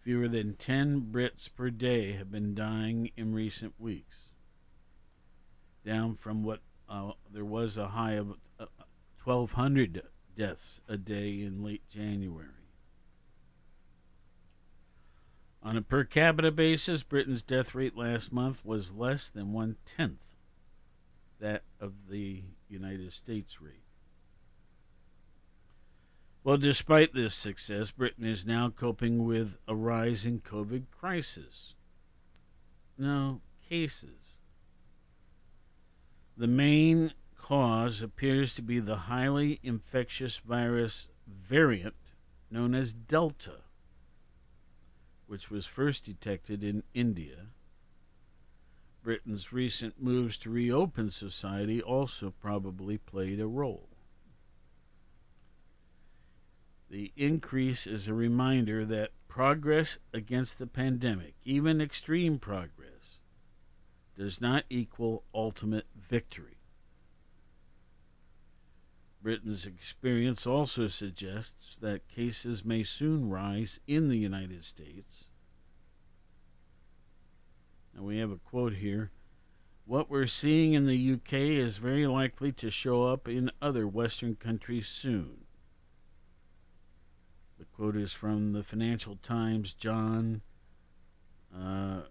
[SPEAKER 29] Fewer than 10 Brits per day have been dying in recent weeks, down from what uh, there was a high of uh, 1,200 deaths a day in late January. On a per capita basis, Britain's death rate last month was less than one tenth that of the United States rate. Well, despite this success, Britain is now coping with a rising COVID crisis. No, cases. The main cause appears to be the highly infectious virus variant known as Delta, which was first detected in India. Britain's recent moves to reopen society also probably played a role. The increase is a reminder that progress against the pandemic, even extreme progress, does not equal ultimate victory. Britain's experience also suggests that cases may soon rise in the United States. And we have a quote here. What we're seeing in the UK is very likely to show up in other Western countries soon. The quote is from the Financial Times, John uh,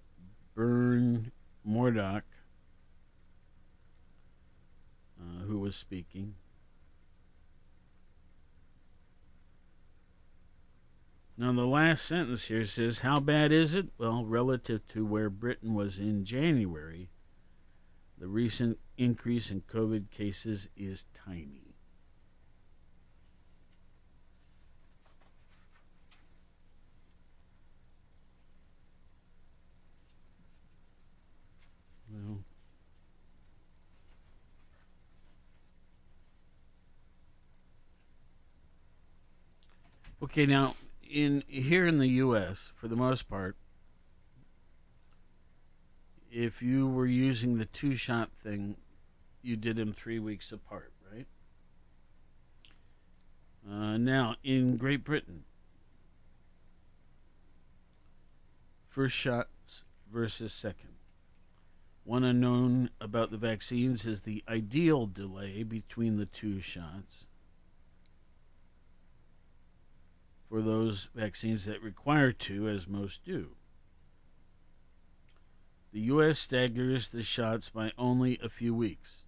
[SPEAKER 29] Byrne Murdoch, uh, who was speaking. Now, the last sentence here says, How bad is it? Well, relative to where Britain was in January, the recent increase in COVID cases is tiny. Well, okay, now in here in the U.S., for the most part, if you were using the two shot thing, you did them three weeks apart, right? Uh, now, in Great Britain, first shots versus second. One unknown about the vaccines is the ideal delay between the two shots. For those vaccines that require two, as most do. The U.S. staggers the shots by only a few weeks,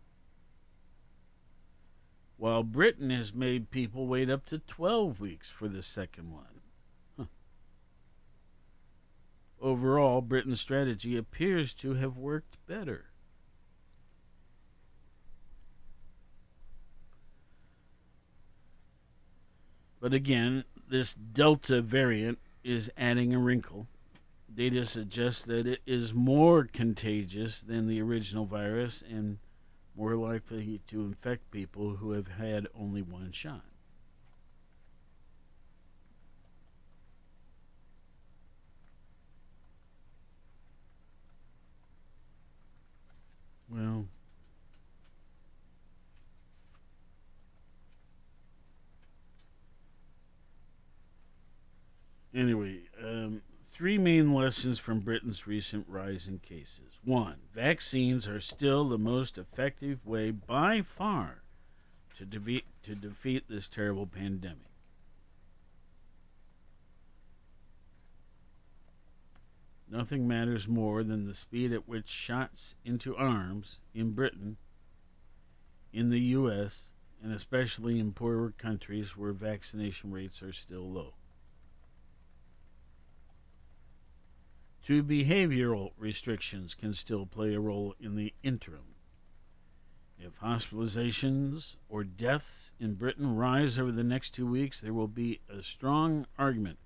[SPEAKER 29] while Britain has made people wait up to 12 weeks for the second one. Huh. Overall, Britain's strategy appears to have worked better. But again, this Delta variant is adding a wrinkle. Data suggests that it is more contagious than the original virus and more likely to infect people who have had only one shot. Well, anyway, um, three main lessons from Britain's recent rise in cases. One, vaccines are still the most effective way by far to defeat, to defeat this terrible pandemic. Nothing matters more than the speed at which shots into arms in Britain, in the U.S., and especially in poorer countries where vaccination rates are still low. Two behavioral restrictions can still play a role in the interim. If hospitalizations or deaths in Britain rise over the next two weeks, there will be a strong argument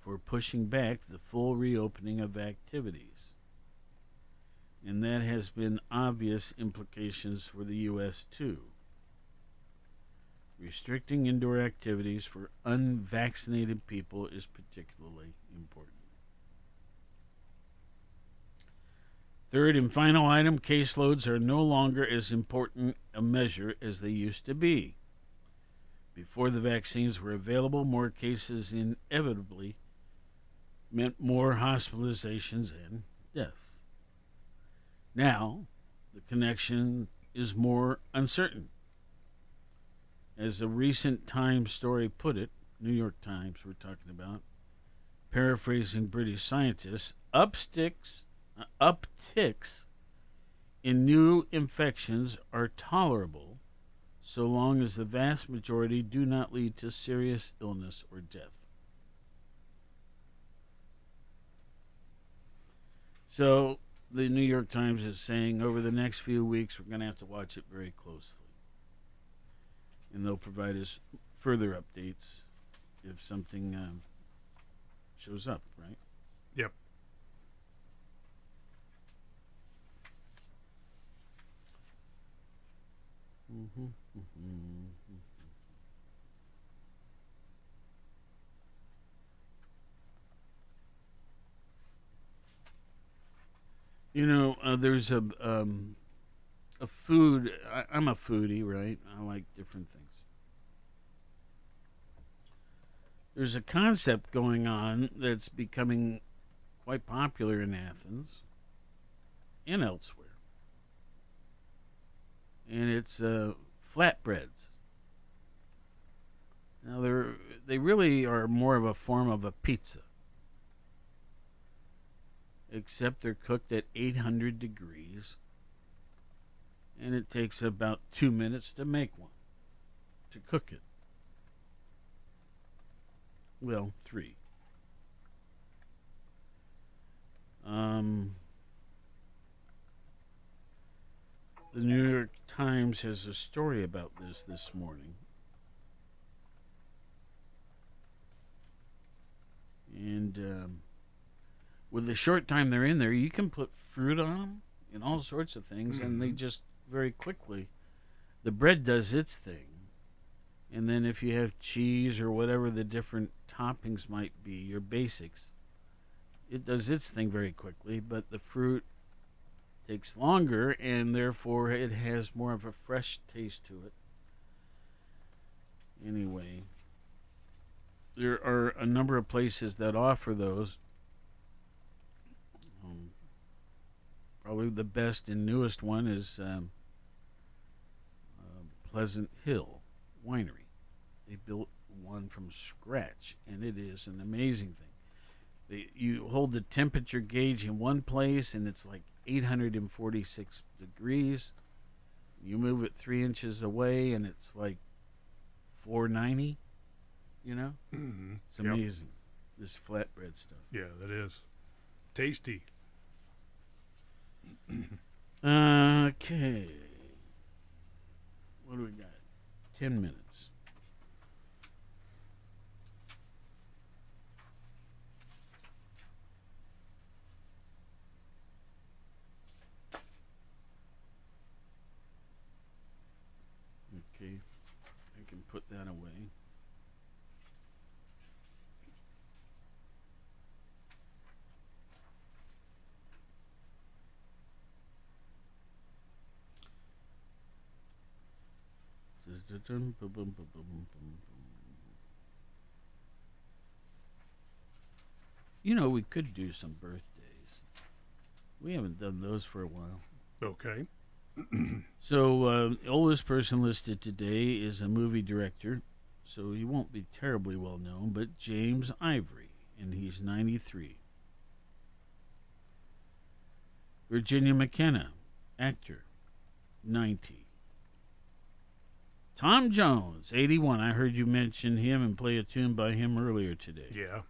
[SPEAKER 29] for pushing back the full reopening of activities. And that has been obvious implications for the U.S. too. Restricting indoor activities for unvaccinated people is particularly important. Third and final item caseloads are no longer as important a measure as they used to be. Before the vaccines were available, more cases inevitably meant more hospitalizations and deaths. Now, the connection is more uncertain. As a recent Times story put it, New York Times we're talking about, paraphrasing British scientists, upsticks, uh, upticks in new infections are tolerable so long as the vast majority do not lead to serious illness or death. So the New York Times is saying over the next few weeks we're going to have to watch it very closely. And they'll provide us further updates if something um, shows up, right? Mm-hmm. Mm-hmm. You know, uh, there's a um, a food. I, I'm a foodie, right? I like different things. There's a concept going on that's becoming quite popular in Athens and elsewhere, and it's uh, flatbreads. Now they're they really are more of a form of a pizza. Except they're cooked at 800 degrees and it takes about two minutes to make one to cook it. Well three. Um, the new york times has a story about this this morning and um, with the short time they're in there, you can put fruit on them and all sorts of things, mm-hmm. and they just very quickly. The bread does its thing, and then if you have cheese or whatever the different toppings might be, your basics, it does its thing very quickly. But the fruit takes longer, and therefore it has more of a fresh taste to it. Anyway, there are a number of places that offer those. Um, probably the best and newest one is um, uh, Pleasant Hill Winery. They built one from scratch, and it is an amazing thing. They, you hold the temperature gauge in one place, and it's like 846 degrees. You move it three inches away, and it's like 490. You know,
[SPEAKER 25] Mhm.
[SPEAKER 29] it's
[SPEAKER 25] Yep.
[SPEAKER 29] amazing. This flatbread stuff.
[SPEAKER 25] Yeah, that is tasty.
[SPEAKER 29] Okay. What do we got? Ten minutes. Okay. I can put that away. You know, we could do some birthdays. We haven't done those for a while.
[SPEAKER 25] Okay.
[SPEAKER 29] So, uh, the oldest person listed today is a movie director, so he won't be terribly well known, but James Ivory, and he's 93. Virginia McKenna, actor, 90. Tom Jones, 81. I heard you mention him and play a tune by him earlier today.
[SPEAKER 25] Yeah.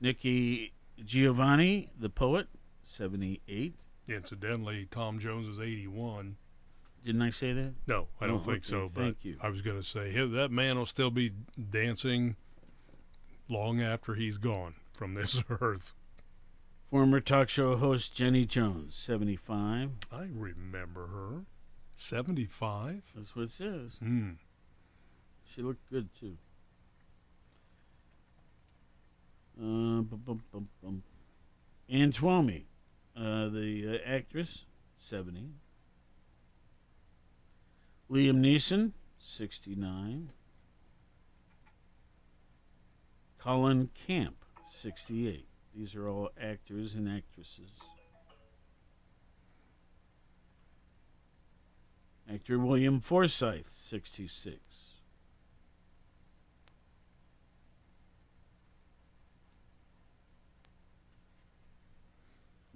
[SPEAKER 29] Nikki Giovanni, the poet, 78.
[SPEAKER 25] Incidentally, Tom Jones is 81.
[SPEAKER 29] Didn't I say that?
[SPEAKER 25] No, I don't
[SPEAKER 29] Oh,
[SPEAKER 25] think
[SPEAKER 29] okay,
[SPEAKER 25] so. But
[SPEAKER 29] thank you.
[SPEAKER 25] I was going to say hey, that man will still be dancing long after he's gone from this earth.
[SPEAKER 29] Former talk show host Jenny Jones, 75.
[SPEAKER 25] I remember her. 75.
[SPEAKER 29] That's what it says.
[SPEAKER 25] Hmm.
[SPEAKER 29] She looked good too. Uh, bum, bum, bum, bum. Anne Twomey, uh, the uh, actress, 70. Liam Neeson, 69. Colleen Camp, 68. These are all actors and actresses. Actor William Forsythe, 66.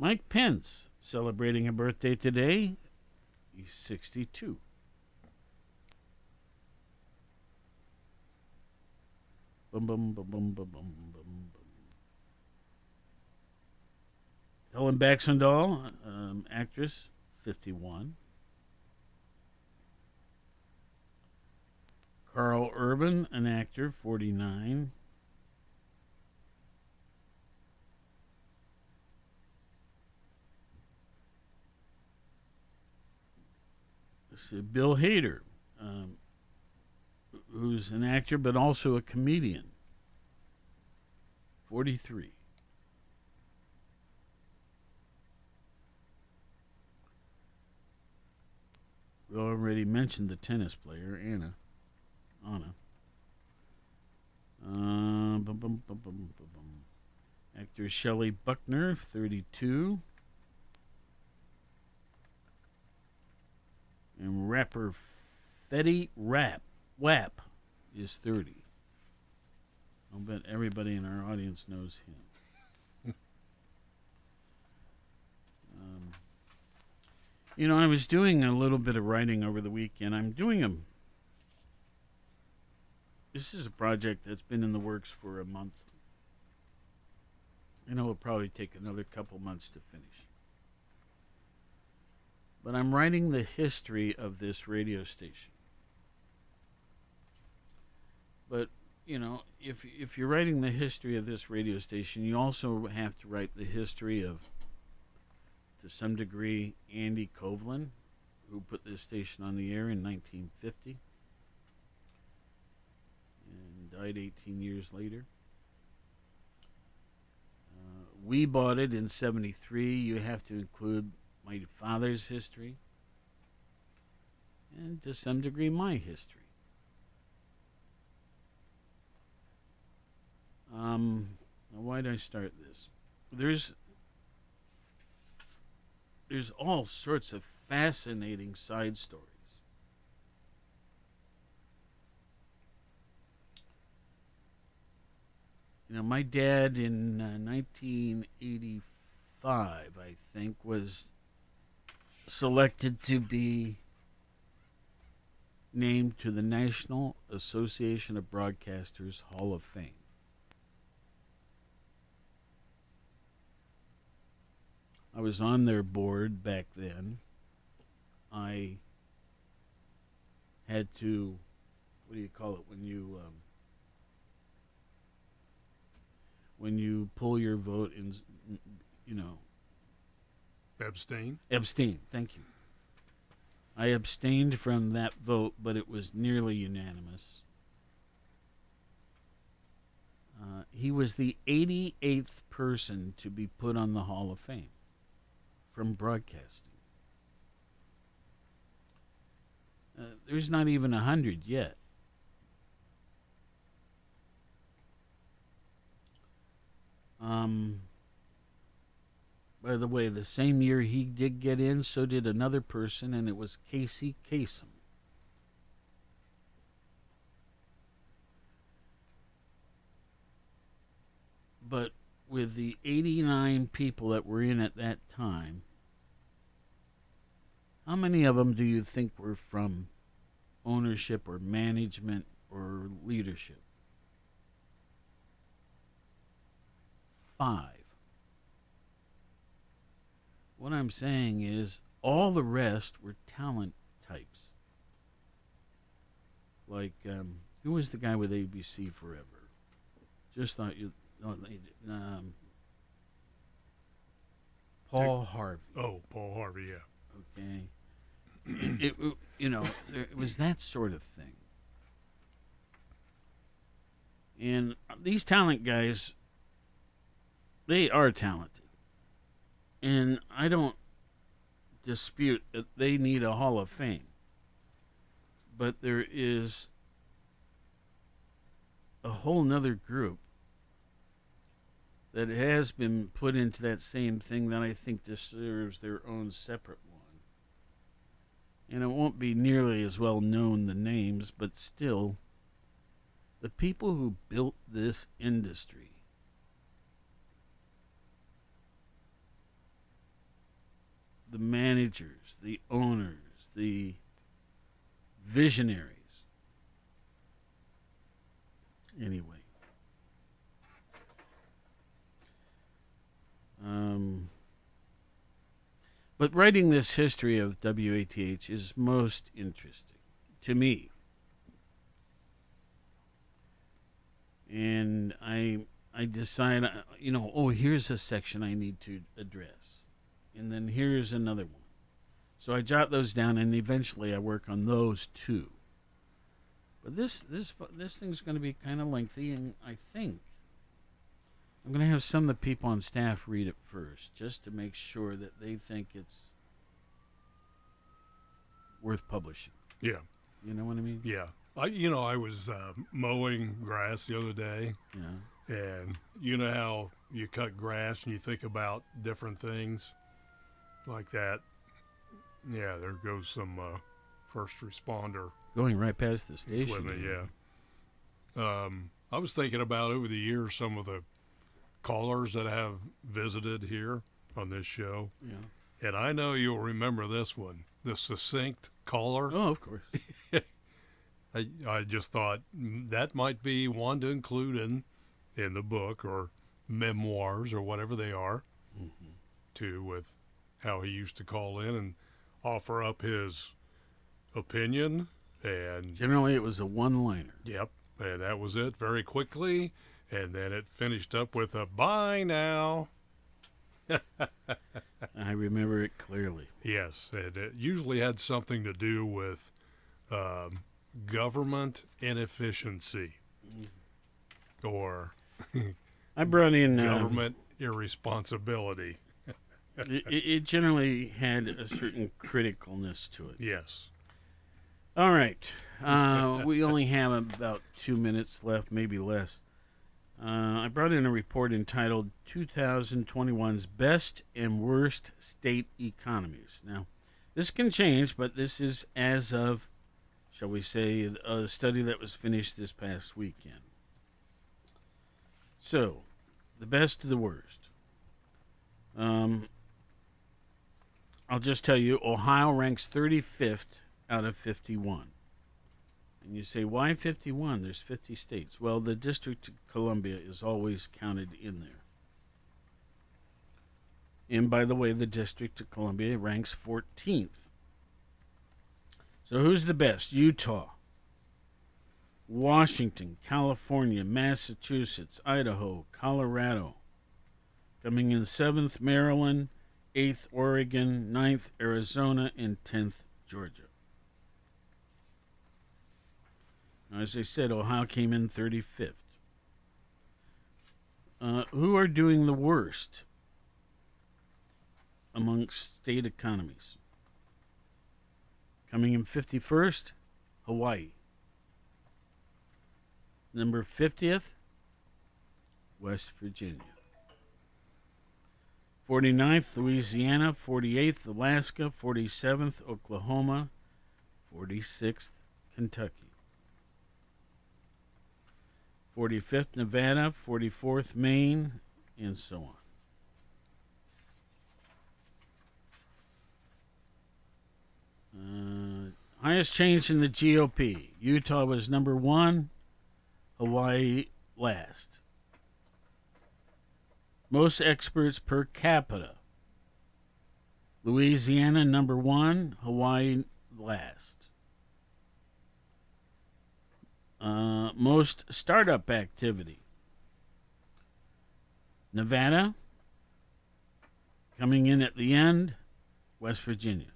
[SPEAKER 29] Mike Pence, celebrating a birthday today. He's 62. Bum, bum, bum, bum, bum, bum, bum. Helen Baxendale, um, actress, 51. Karl Urban, an actor, 49. Bill Hader, um, who's an actor but also a comedian, 43. We already mentioned the tennis player, Anna. Anna. Uh, bum, bum, bum. Actor Shelley Buckner, 32. And rapper Fetty Rap Wap is 30. I'll bet everybody in our audience knows him. um, you know, I was doing a little bit of writing over the weekend. I'm doing a this is a project that's been in the works for a month. Know it'll probably take another couple months to finish. But I'm writing the history of this radio station. But, you know, if if you're writing the history of this radio station, you also have to write the history of to some degree Andy Kovlin, who put this station on the air in 1950 and died 18 years later. Uh, we bought it in 73. You have to include my father's history and to some degree my history. Um, why did I start this? There's there's all sorts of fascinating side stories. You know, my dad in uh, 1985, I think, was selected to be named to the National Association of Broadcasters Hall of Fame. I was on their board back then. I had to, what do you call it when you um, when you pull your vote and you know
[SPEAKER 25] abstain?
[SPEAKER 29] Abstain. Thank you. I abstained from that vote, but it was nearly unanimous. Uh, he was the 88th person to be put on the Hall of Fame from broadcasting. Uh, there's not even a hundred yet. Um, by the way, the same year he did get in, so did another person, and it was Casey Kasem. But with the 89 people that were in at that time, how many of them do you think were from ownership or management or leadership? Five. What I'm saying is, all the rest were talent types. Like, um, who was the guy with ABC Forever? Just thought you. Um, Paul Harvey.
[SPEAKER 25] Oh, Paul Harvey, yeah.
[SPEAKER 29] Okay. it, it, you know, there, it was that sort of thing. And these talent guys, they are talented. And I don't dispute that they need a Hall of Fame. But there is a whole nother group that has been put into that same thing that I think deserves their own separate one. And it won't be nearly as well known the names, but still, the people who built this industry the managers, the owners, the visionaries. Anyway. Um, but writing this history of WATH is most interesting to me. And I I decide, you know, oh, here's a section I need to address and then here's another one. So I jot those down, and eventually I work on those two. But this this this thing's going to be kind of lengthy, and I think I'm going to have some of the people on staff read it first, just to make sure that they think it's worth publishing.
[SPEAKER 25] Yeah.
[SPEAKER 29] You know what I mean?
[SPEAKER 25] Yeah. I you know I was uh, mowing grass the other day.
[SPEAKER 29] Yeah.
[SPEAKER 25] And you know how you cut grass and you think about different things like that. Yeah, there goes some uh, first responder
[SPEAKER 29] going right past the station.
[SPEAKER 25] Yeah. Um, I was thinking about over the years some of the callers that have visited here on this show.
[SPEAKER 29] Yeah.
[SPEAKER 25] And I know you'll remember this one, the succinct caller.
[SPEAKER 29] Oh, of course.
[SPEAKER 25] I, I just thought mm, that might be one to include in in the book or memoirs or whatever they are,
[SPEAKER 29] mm-hmm.
[SPEAKER 25] too, with how he used to call in and offer up his opinion and
[SPEAKER 29] generally it was a one-liner.
[SPEAKER 25] Yep, and that was it very quickly and then it finished up with a bye now.
[SPEAKER 29] I remember it clearly.
[SPEAKER 25] Yes, and it usually had something to do with um, government inefficiency
[SPEAKER 29] Mm-hmm.
[SPEAKER 25] or
[SPEAKER 29] I brought in
[SPEAKER 25] government irresponsibility.
[SPEAKER 29] It, it generally had a certain criticalness to it.
[SPEAKER 25] Yes.
[SPEAKER 29] All right. Uh, we only have about two minutes left, maybe less. Uh, I brought in a report entitled 2021's Best and Worst State Economies. Now, this can change, but this is as of, shall we say, a study that was finished this past weekend. So, the best to the worst. Um, I'll just tell you Ohio ranks 35th out of 51. And you say, why 51? There's 50 states. Well, the District of Columbia is always counted in there. And by the way, the District of Columbia ranks 14th. So who's the best? Utah, Washington, California, Massachusetts, Idaho, Colorado. Coming in seventh, Maryland, eighth, Oregon, ninth, Arizona, and tenth, Georgia. As I said, Ohio came in 35th. Uh, who are doing the worst amongst state economies? Coming in 51st, Hawaii. Number 50th, West Virginia. 49th, Louisiana. 48th, Alaska. 47th, Oklahoma. 46th, Kentucky. 45th, Nevada, 44th, Maine, and so on. Uh, highest change in the GOP. Utah was number one, Hawaii last. Most experts per capita. Louisiana number one, Hawaii last. Uh, most startup activity. Nevada, coming in at the end, West Virginia.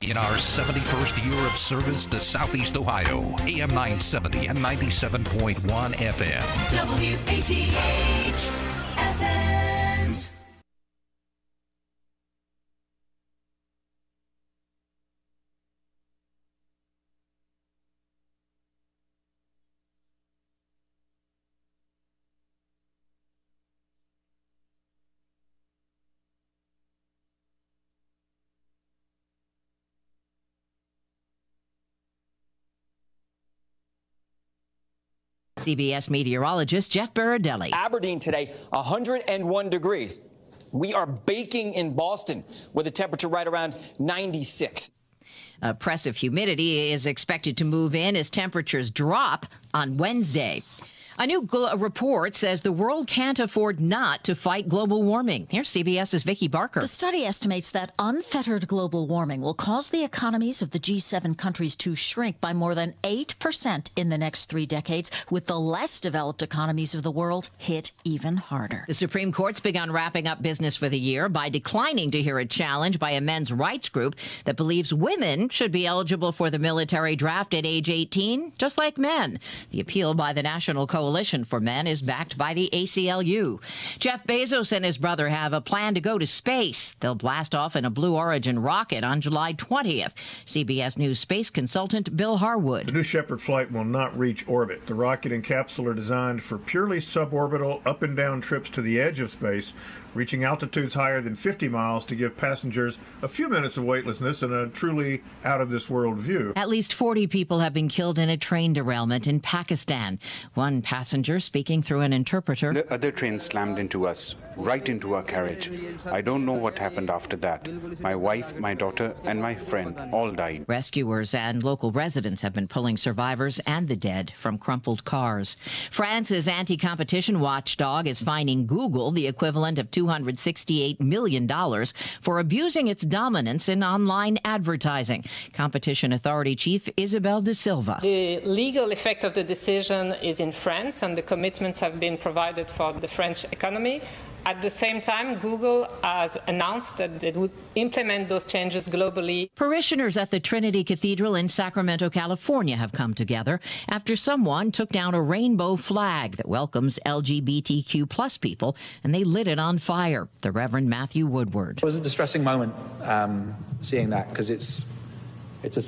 [SPEAKER 28] In our 71st year of service to Southeast Ohio, AM 970 and 97.1 FM.
[SPEAKER 10] WATH
[SPEAKER 9] CBS meteorologist Jeff Berardelli.
[SPEAKER 30] Aberdeen today, 101 degrees. We are baking in Boston with a temperature right around 96.
[SPEAKER 9] Oppressive humidity is expected to move in as temperatures drop on Wednesday. A new gl- report says the world can't afford not to fight global warming. Here's CBS's Vicki Barker.
[SPEAKER 31] The study estimates that unfettered global warming will cause the economies of the G7 countries to shrink by more than 8% in the next three decades, with the less developed economies of the world hit even harder.
[SPEAKER 9] The Supreme Court's begun wrapping up business for the year by declining to hear a challenge by a men's rights group that believes women should be eligible for the military draft at age 18, just like men. The appeal by the National Coalition for Men is backed by the ACLU. Jeff Bezos and his brother have a plan to go to space. They'll blast off in a Blue Origin rocket on July 20th. CBS News space consultant Bill Harwood.
[SPEAKER 32] The New Shepard flight will not reach orbit. The rocket and capsule are designed for purely suborbital up and down trips to the edge of space, reaching altitudes higher than 50 miles to give passengers a few minutes of weightlessness and a truly out of this world view.
[SPEAKER 9] At least 40 people have been killed in a train derailment in Pakistan. One passenger speaking through an interpreter.
[SPEAKER 33] The other train slammed into us, right into our carriage. I don't know what happened after that. My wife, my daughter, and my friend all died.
[SPEAKER 9] Rescuers and local residents have been pulling survivors and the dead from crumpled cars. France's anti competition watchdog is fining Google the equivalent of $268 million for abusing its dominance in online advertising. Competition Authority Chief Isabelle de Silva.
[SPEAKER 34] The legal effect of the decision is in France, and the commitments have been provided for the French economy.
[SPEAKER 35] At the same time, Google has announced that it would implement those changes globally.
[SPEAKER 9] Parishioners at the Trinity Cathedral in Sacramento, California have come together after someone took down a rainbow flag that welcomes LGBTQ plus people and they lit it on fire. The Reverend Matthew Woodward.
[SPEAKER 34] It was a distressing moment um, seeing that because it's it's a